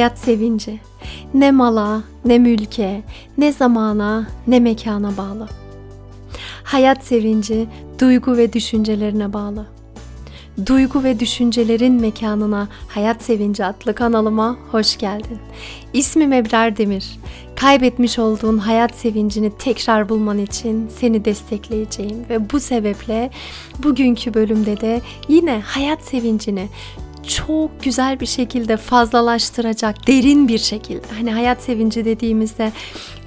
hayat sevinci ne mala, ne mülke, ne zamana, ne mekana bağlı. Hayat sevinci duygu ve düşüncelerine bağlı. Duygu ve düşüncelerin mekanına Hayat Sevinci adlı kanalıma hoş geldin. İsmim Ebrar Demir. Kaybetmiş olduğun hayat sevincini tekrar bulman için seni destekleyeceğim ve bu sebeple bugünkü bölümde de yine hayat sevincini çok güzel bir şekilde fazlalaştıracak, derin bir şekilde. Hani hayat sevinci dediğimizde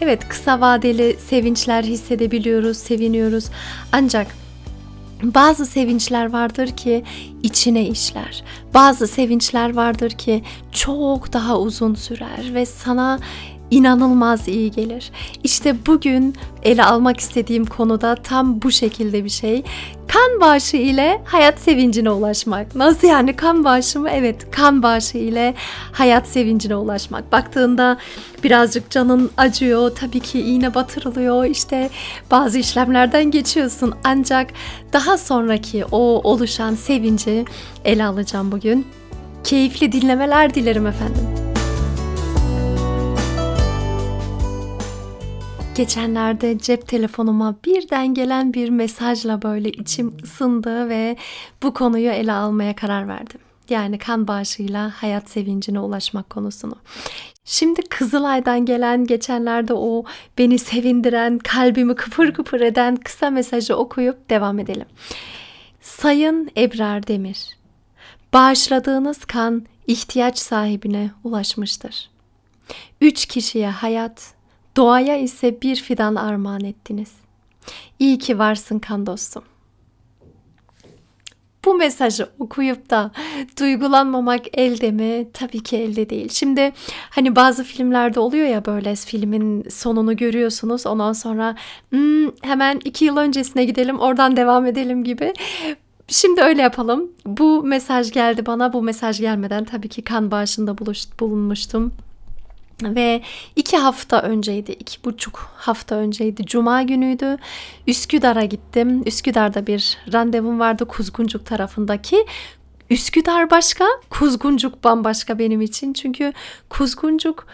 evet kısa vadeli sevinçler hissedebiliyoruz, seviniyoruz. Ancak bazı sevinçler vardır ki içine işler. Bazı sevinçler vardır ki çok daha uzun sürer ve sana inanılmaz iyi gelir. İşte bugün ele almak istediğim konuda tam bu şekilde bir şey. Kan bağışı ile hayat sevincine ulaşmak. Nasıl yani kan bağışı mı? Evet kan bağışı ile hayat sevincine ulaşmak. Baktığında birazcık canın acıyor. Tabii ki iğne batırılıyor. İşte bazı işlemlerden geçiyorsun. Ancak daha sonraki o oluşan sevinci ele alacağım bugün. Keyifli dinlemeler dilerim efendim. Geçenlerde cep telefonuma birden gelen bir mesajla böyle içim ısındı ve bu konuyu ele almaya karar verdim. Yani kan bağışıyla hayat sevincine ulaşmak konusunu. Şimdi Kızılay'dan gelen geçenlerde o beni sevindiren, kalbimi kıpır kıpır eden kısa mesajı okuyup devam edelim. Sayın Ebrar Demir, bağışladığınız kan ihtiyaç sahibine ulaşmıştır. Üç kişiye hayat, Doğaya ise bir fidan armağan ettiniz. İyi ki varsın kan dostum. Bu mesajı okuyup da duygulanmamak elde mi? Tabii ki elde değil. Şimdi hani bazı filmlerde oluyor ya böyle filmin sonunu görüyorsunuz. Ondan sonra hmm, hemen iki yıl öncesine gidelim oradan devam edelim gibi. Şimdi öyle yapalım. Bu mesaj geldi bana. Bu mesaj gelmeden tabii ki kan bağışında buluş, bulunmuştum. Ve iki hafta önceydi, iki buçuk hafta önceydi. Cuma günüydü. Üsküdar'a gittim. Üsküdar'da bir randevum vardı Kuzguncuk tarafındaki. Üsküdar başka, Kuzguncuk bambaşka benim için. Çünkü Kuzguncuk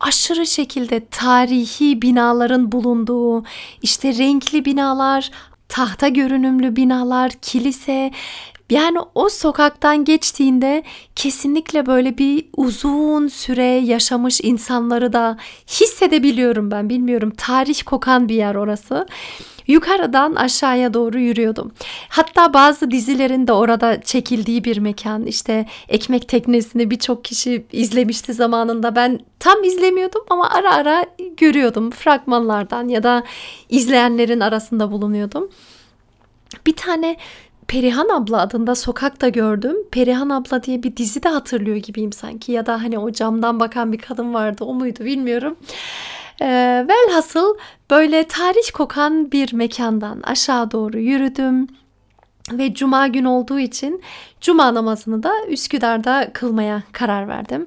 aşırı şekilde tarihi binaların bulunduğu, işte renkli binalar, tahta görünümlü binalar, kilise yani o sokaktan geçtiğinde kesinlikle böyle bir uzun süre yaşamış insanları da hissedebiliyorum ben bilmiyorum. Tarih kokan bir yer orası. Yukarıdan aşağıya doğru yürüyordum. Hatta bazı dizilerin de orada çekildiği bir mekan. İşte Ekmek Teknesi'ni birçok kişi izlemişti zamanında. Ben tam izlemiyordum ama ara ara görüyordum fragmanlardan ya da izleyenlerin arasında bulunuyordum. Bir tane Perihan abla adında sokakta gördüm. Perihan abla diye bir dizi de hatırlıyor gibiyim sanki. Ya da hani o camdan bakan bir kadın vardı o muydu bilmiyorum. E, velhasıl böyle tarih kokan bir mekandan aşağı doğru yürüdüm. Ve cuma gün olduğu için cuma namazını da Üsküdar'da kılmaya karar verdim.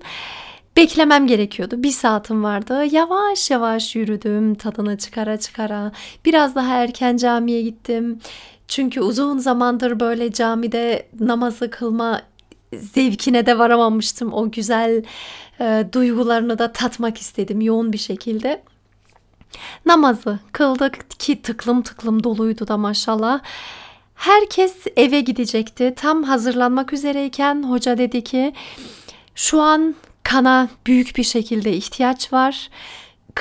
Beklemem gerekiyordu. Bir saatim vardı. Yavaş yavaş yürüdüm tadını çıkara çıkara. Biraz daha erken camiye gittim. Çünkü uzun zamandır böyle camide namazı kılma zevkine de varamamıştım. O güzel e, duygularını da tatmak istedim yoğun bir şekilde. Namazı kıldık ki tıklım tıklım doluydu da maşallah. Herkes eve gidecekti. Tam hazırlanmak üzereyken hoca dedi ki şu an kana büyük bir şekilde ihtiyaç var.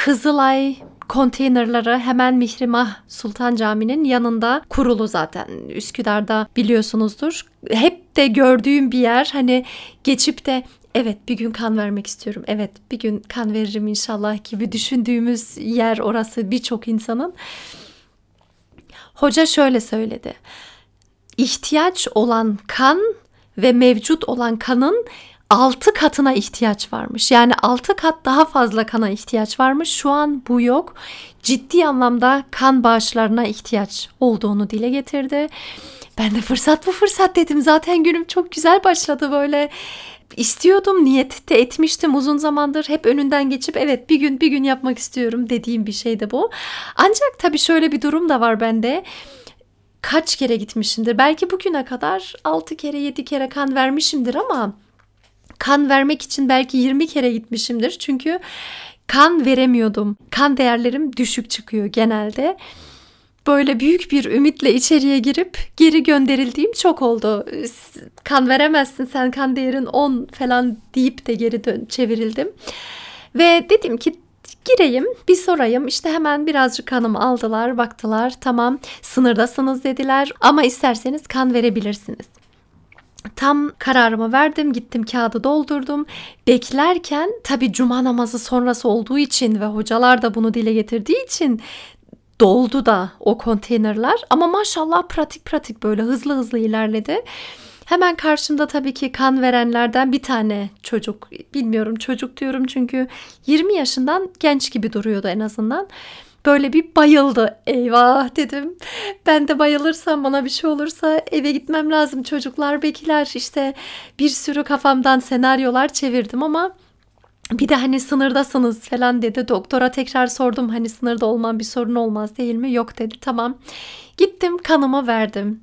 Kızılay konteynerları hemen Mihrimah Sultan Camii'nin yanında kurulu zaten. Üsküdar'da biliyorsunuzdur. Hep de gördüğüm bir yer hani geçip de evet bir gün kan vermek istiyorum. Evet bir gün kan veririm inşallah gibi düşündüğümüz yer orası birçok insanın. Hoca şöyle söyledi. İhtiyaç olan kan ve mevcut olan kanın 6 katına ihtiyaç varmış. Yani 6 kat daha fazla kana ihtiyaç varmış. Şu an bu yok. Ciddi anlamda kan bağışlarına ihtiyaç olduğunu dile getirdi. Ben de fırsat bu fırsat dedim. Zaten günüm çok güzel başladı böyle. istiyordum, niyet de etmiştim uzun zamandır. Hep önünden geçip evet bir gün bir gün yapmak istiyorum dediğim bir şey de bu. Ancak tabii şöyle bir durum da var bende kaç kere gitmişimdir. Belki bugüne kadar 6 kere 7 kere kan vermişimdir ama kan vermek için belki 20 kere gitmişimdir. Çünkü kan veremiyordum. Kan değerlerim düşük çıkıyor genelde. Böyle büyük bir ümitle içeriye girip geri gönderildiğim çok oldu. Kan veremezsin sen kan değerin 10 falan deyip de geri dön çevirildim. Ve dedim ki gireyim bir sorayım işte hemen birazcık kanımı aldılar baktılar tamam sınırdasınız dediler ama isterseniz kan verebilirsiniz. Tam kararımı verdim gittim kağıdı doldurdum beklerken tabi cuma namazı sonrası olduğu için ve hocalar da bunu dile getirdiği için doldu da o konteynerler ama maşallah pratik pratik böyle hızlı hızlı ilerledi. Hemen karşımda tabii ki kan verenlerden bir tane çocuk. Bilmiyorum çocuk diyorum çünkü 20 yaşından genç gibi duruyordu en azından. Böyle bir bayıldı. Eyvah dedim. Ben de bayılırsam bana bir şey olursa eve gitmem lazım. Çocuklar bekler. İşte bir sürü kafamdan senaryolar çevirdim ama bir de hani sınırdasınız falan dedi. Doktora tekrar sordum hani sınırda olman bir sorun olmaz değil mi? Yok dedi. Tamam. Gittim kanımı verdim.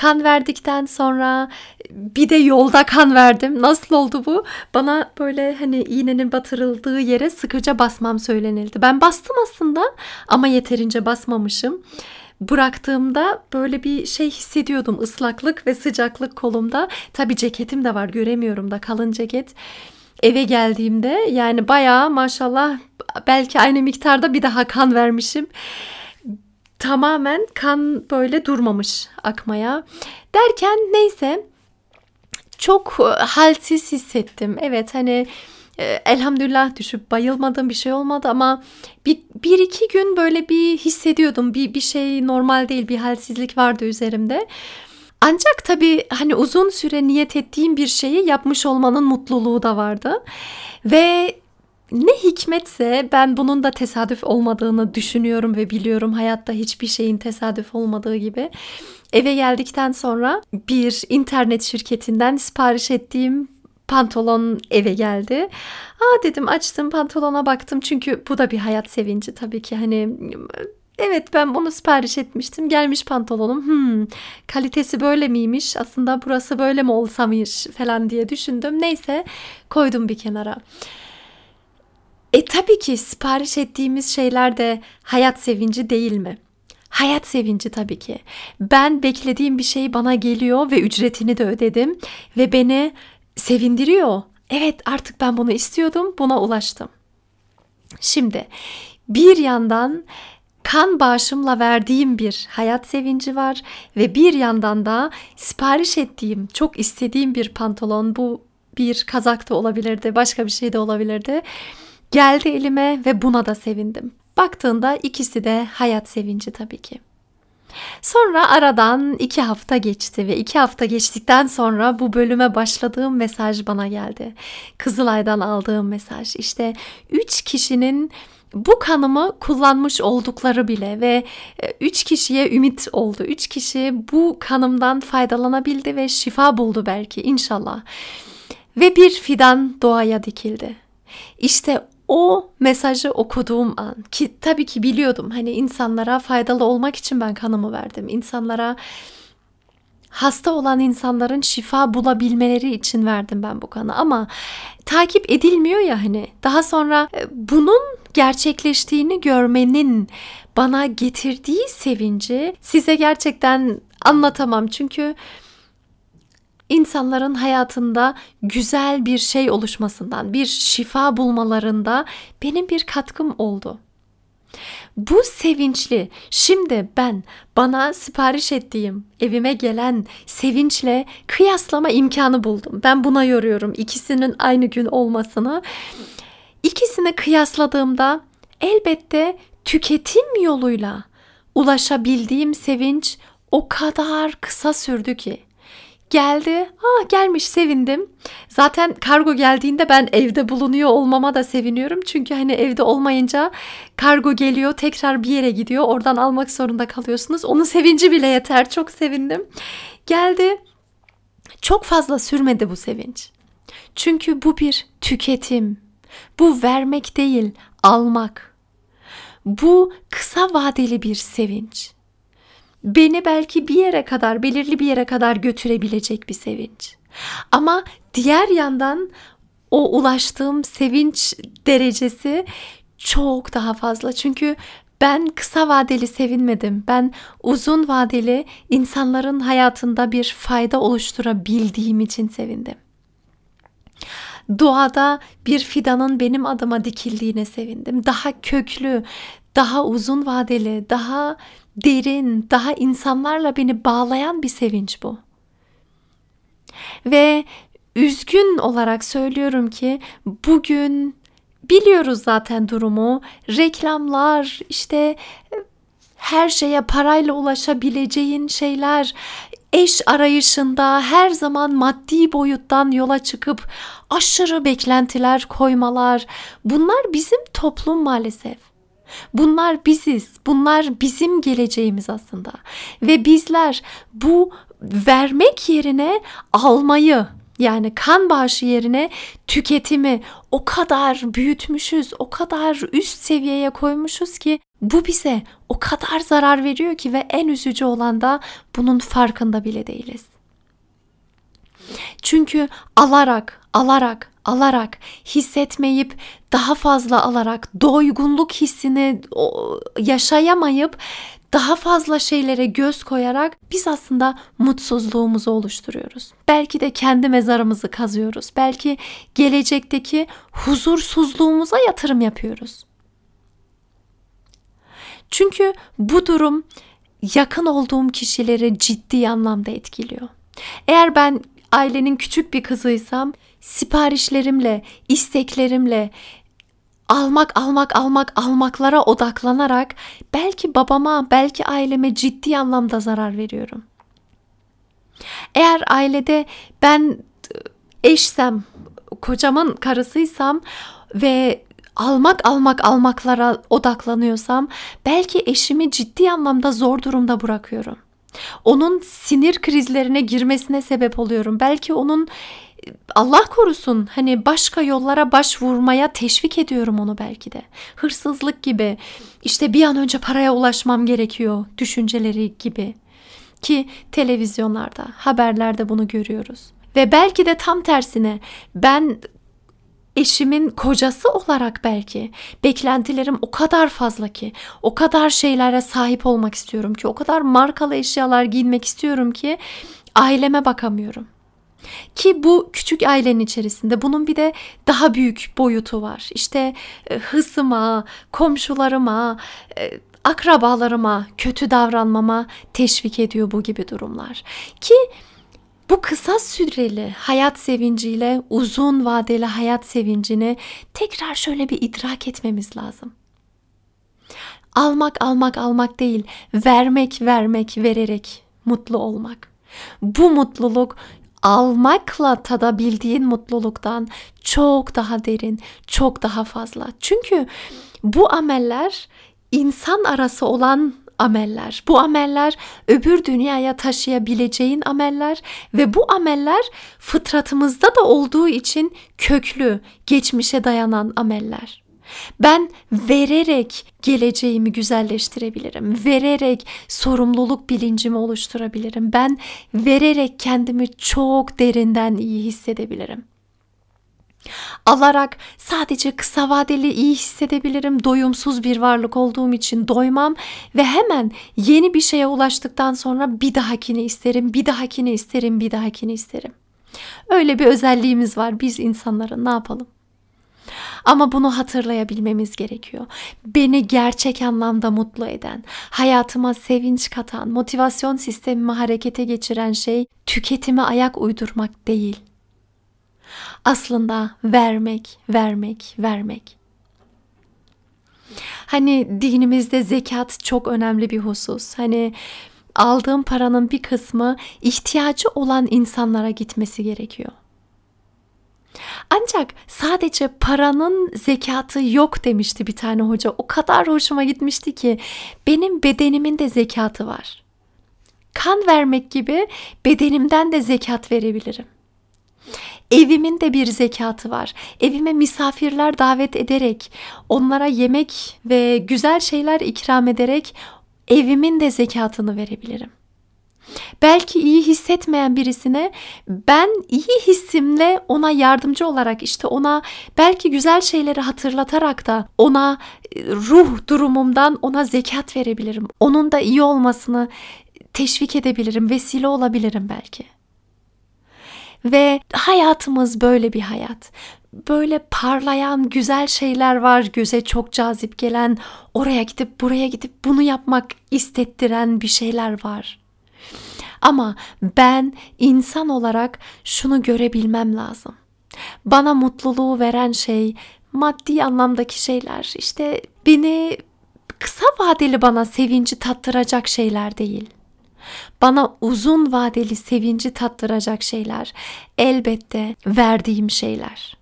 Kan verdikten sonra bir de yolda kan verdim. Nasıl oldu bu? Bana böyle hani iğnenin batırıldığı yere sıkıca basmam söylenildi. Ben bastım aslında ama yeterince basmamışım. Bıraktığımda böyle bir şey hissediyordum ıslaklık ve sıcaklık kolumda. Tabi ceketim de var göremiyorum da kalın ceket. Eve geldiğimde yani bayağı maşallah belki aynı miktarda bir daha kan vermişim tamamen kan böyle durmamış akmaya. Derken neyse çok e, halsiz hissettim. Evet hani e, elhamdülillah düşüp bayılmadım bir şey olmadı ama bir, bir iki gün böyle bir hissediyordum. Bir, bir şey normal değil bir halsizlik vardı üzerimde. Ancak tabii hani uzun süre niyet ettiğim bir şeyi yapmış olmanın mutluluğu da vardı. Ve ne hikmetse ben bunun da tesadüf olmadığını düşünüyorum ve biliyorum hayatta hiçbir şeyin tesadüf olmadığı gibi. Eve geldikten sonra bir internet şirketinden sipariş ettiğim pantolon eve geldi. Aa dedim açtım pantolona baktım çünkü bu da bir hayat sevinci tabii ki hani Evet ben bunu sipariş etmiştim. Gelmiş pantolonum. Hmm, kalitesi böyle miymiş? Aslında burası böyle mi olsamış falan diye düşündüm. Neyse koydum bir kenara. E tabii ki sipariş ettiğimiz şeyler de hayat sevinci değil mi? Hayat sevinci tabii ki. Ben beklediğim bir şey bana geliyor ve ücretini de ödedim ve beni sevindiriyor. Evet artık ben bunu istiyordum, buna ulaştım. Şimdi bir yandan kan bağışımla verdiğim bir hayat sevinci var ve bir yandan da sipariş ettiğim, çok istediğim bir pantolon bu bir kazak da olabilirdi, başka bir şey de olabilirdi Geldi elime ve buna da sevindim. Baktığında ikisi de hayat sevinci tabii ki. Sonra aradan iki hafta geçti ve iki hafta geçtikten sonra bu bölüme başladığım mesaj bana geldi. Kızılay'dan aldığım mesaj işte üç kişinin bu kanımı kullanmış oldukları bile ve e, üç kişiye ümit oldu. Üç kişi bu kanımdan faydalanabildi ve şifa buldu belki inşallah. Ve bir fidan doğaya dikildi. İşte o mesajı okuduğum an ki tabii ki biliyordum hani insanlara faydalı olmak için ben kanımı verdim. İnsanlara hasta olan insanların şifa bulabilmeleri için verdim ben bu kanı. Ama takip edilmiyor ya hani. Daha sonra e, bunun gerçekleştiğini görmenin bana getirdiği sevinci size gerçekten anlatamam. Çünkü insanların hayatında güzel bir şey oluşmasından, bir şifa bulmalarında benim bir katkım oldu. Bu sevinçli, şimdi ben bana sipariş ettiğim evime gelen sevinçle kıyaslama imkanı buldum. Ben buna yoruyorum ikisinin aynı gün olmasını. İkisini kıyasladığımda elbette tüketim yoluyla ulaşabildiğim sevinç o kadar kısa sürdü ki Geldi. Ah gelmiş sevindim. Zaten kargo geldiğinde ben evde bulunuyor olmama da seviniyorum. Çünkü hani evde olmayınca kargo geliyor tekrar bir yere gidiyor. Oradan almak zorunda kalıyorsunuz. Onun sevinci bile yeter. Çok sevindim. Geldi. Çok fazla sürmedi bu sevinç. Çünkü bu bir tüketim. Bu vermek değil, almak. Bu kısa vadeli bir sevinç beni belki bir yere kadar, belirli bir yere kadar götürebilecek bir sevinç. Ama diğer yandan o ulaştığım sevinç derecesi çok daha fazla. Çünkü ben kısa vadeli sevinmedim. Ben uzun vadeli insanların hayatında bir fayda oluşturabildiğim için sevindim. Doğada bir fidanın benim adıma dikildiğine sevindim. Daha köklü, daha uzun vadeli, daha derin, daha insanlarla beni bağlayan bir sevinç bu. Ve üzgün olarak söylüyorum ki bugün biliyoruz zaten durumu. Reklamlar, işte her şeye parayla ulaşabileceğin şeyler, eş arayışında her zaman maddi boyuttan yola çıkıp aşırı beklentiler koymalar bunlar bizim toplum maalesef. Bunlar biziz. Bunlar bizim geleceğimiz aslında. Ve bizler bu vermek yerine almayı yani kan bağışı yerine tüketimi o kadar büyütmüşüz, o kadar üst seviyeye koymuşuz ki bu bize o kadar zarar veriyor ki ve en üzücü olan da bunun farkında bile değiliz. Çünkü alarak, alarak, alarak, hissetmeyip daha fazla alarak, doygunluk hissini yaşayamayıp daha fazla şeylere göz koyarak biz aslında mutsuzluğumuzu oluşturuyoruz. Belki de kendi mezarımızı kazıyoruz. Belki gelecekteki huzursuzluğumuza yatırım yapıyoruz. Çünkü bu durum yakın olduğum kişileri ciddi anlamda etkiliyor. Eğer ben ailenin küçük bir kızıysam siparişlerimle, isteklerimle, almak almak almak almaklara odaklanarak belki babama, belki aileme ciddi anlamda zarar veriyorum. Eğer ailede ben eşsem, kocamın karısıysam ve almak almak almaklara odaklanıyorsam belki eşimi ciddi anlamda zor durumda bırakıyorum. Onun sinir krizlerine girmesine sebep oluyorum. Belki onun Allah korusun hani başka yollara başvurmaya teşvik ediyorum onu belki de. Hırsızlık gibi işte bir an önce paraya ulaşmam gerekiyor düşünceleri gibi. Ki televizyonlarda, haberlerde bunu görüyoruz. Ve belki de tam tersine ben eşimin kocası olarak belki beklentilerim o kadar fazla ki o kadar şeylere sahip olmak istiyorum ki o kadar markalı eşyalar giymek istiyorum ki aileme bakamıyorum. Ki bu küçük ailenin içerisinde bunun bir de daha büyük boyutu var. İşte e, hısıma, komşularıma, e, akrabalarıma kötü davranmama teşvik ediyor bu gibi durumlar. Ki bu kısa süreli hayat sevinciyle uzun vadeli hayat sevincini tekrar şöyle bir idrak etmemiz lazım. Almak almak almak değil, vermek vermek vererek mutlu olmak. Bu mutluluk almakla tadabildiğin mutluluktan çok daha derin, çok daha fazla. Çünkü bu ameller insan arası olan ameller. Bu ameller öbür dünyaya taşıyabileceğin ameller ve bu ameller fıtratımızda da olduğu için köklü, geçmişe dayanan ameller. Ben vererek geleceğimi güzelleştirebilirim. Vererek sorumluluk bilincimi oluşturabilirim. Ben vererek kendimi çok derinden iyi hissedebilirim. Alarak sadece kısa vadeli iyi hissedebilirim. Doyumsuz bir varlık olduğum için doymam ve hemen yeni bir şeye ulaştıktan sonra bir dahakini isterim, bir dahakini isterim, bir dahakini isterim. Öyle bir özelliğimiz var biz insanların ne yapalım? Ama bunu hatırlayabilmemiz gerekiyor. Beni gerçek anlamda mutlu eden, hayatıma sevinç katan, motivasyon sistemimi harekete geçiren şey tüketime ayak uydurmak değil. Aslında vermek, vermek, vermek. Hani dinimizde zekat çok önemli bir husus. Hani aldığım paranın bir kısmı ihtiyacı olan insanlara gitmesi gerekiyor. Ancak sadece paranın zekatı yok demişti bir tane hoca. O kadar hoşuma gitmişti ki benim bedenimin de zekatı var. Kan vermek gibi bedenimden de zekat verebilirim. Evimin de bir zekatı var. Evime misafirler davet ederek, onlara yemek ve güzel şeyler ikram ederek evimin de zekatını verebilirim. Belki iyi hissetmeyen birisine ben iyi hissimle ona yardımcı olarak işte ona belki güzel şeyleri hatırlatarak da ona e, ruh durumumdan ona zekat verebilirim. Onun da iyi olmasını teşvik edebilirim, vesile olabilirim belki. Ve hayatımız böyle bir hayat. Böyle parlayan güzel şeyler var, göze çok cazip gelen, oraya gidip buraya gidip bunu yapmak istettiren bir şeyler var. Ama ben insan olarak şunu görebilmem lazım. Bana mutluluğu veren şey maddi anlamdaki şeyler. İşte beni kısa vadeli bana sevinci tattıracak şeyler değil. Bana uzun vadeli sevinci tattıracak şeyler elbette verdiğim şeyler.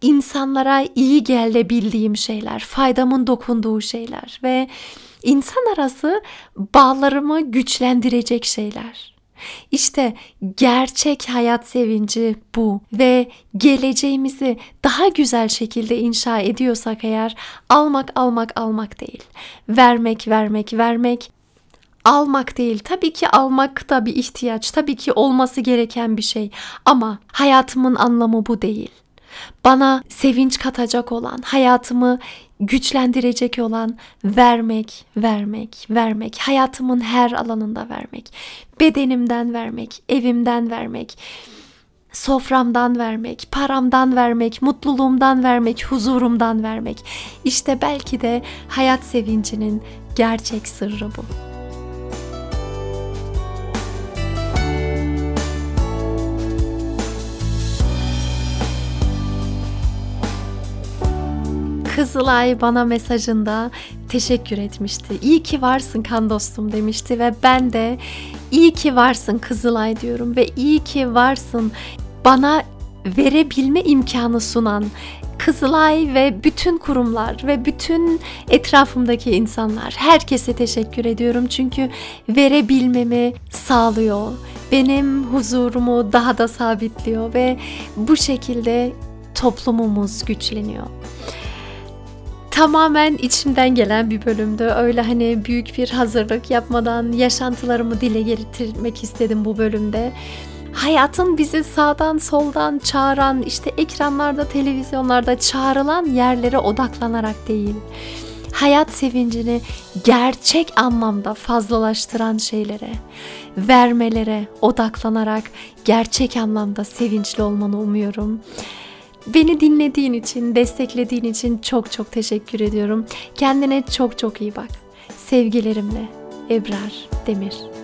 İnsanlara iyi gelebildiğim şeyler, faydamın dokunduğu şeyler ve insan arası bağlarımı güçlendirecek şeyler. İşte gerçek hayat sevinci bu ve geleceğimizi daha güzel şekilde inşa ediyorsak eğer almak almak almak değil. Vermek vermek vermek almak değil. Tabii ki almak da bir ihtiyaç. Tabii ki olması gereken bir şey. Ama hayatımın anlamı bu değil. Bana sevinç katacak olan, hayatımı güçlendirecek olan vermek, vermek, vermek, hayatımın her alanında vermek, bedenimden vermek, evimden vermek, soframdan vermek, paramdan vermek, mutluluğumdan vermek, huzurumdan vermek. İşte belki de hayat sevincinin gerçek sırrı bu. Kızılay bana mesajında teşekkür etmişti. İyi ki varsın kan dostum demişti ve ben de iyi ki varsın Kızılay diyorum ve iyi ki varsın bana verebilme imkanı sunan Kızılay ve bütün kurumlar ve bütün etrafımdaki insanlar herkese teşekkür ediyorum çünkü verebilmemi sağlıyor. Benim huzurumu daha da sabitliyor ve bu şekilde toplumumuz güçleniyor tamamen içimden gelen bir bölümdü. Öyle hani büyük bir hazırlık yapmadan yaşantılarımı dile getirmek istedim bu bölümde. Hayatın bizi sağdan soldan çağıran, işte ekranlarda, televizyonlarda çağrılan yerlere odaklanarak değil. Hayat sevincini gerçek anlamda fazlalaştıran şeylere, vermelere odaklanarak gerçek anlamda sevinçli olmanı umuyorum. Beni dinlediğin için, desteklediğin için çok çok teşekkür ediyorum. Kendine çok çok iyi bak. Sevgilerimle Ebrar Demir.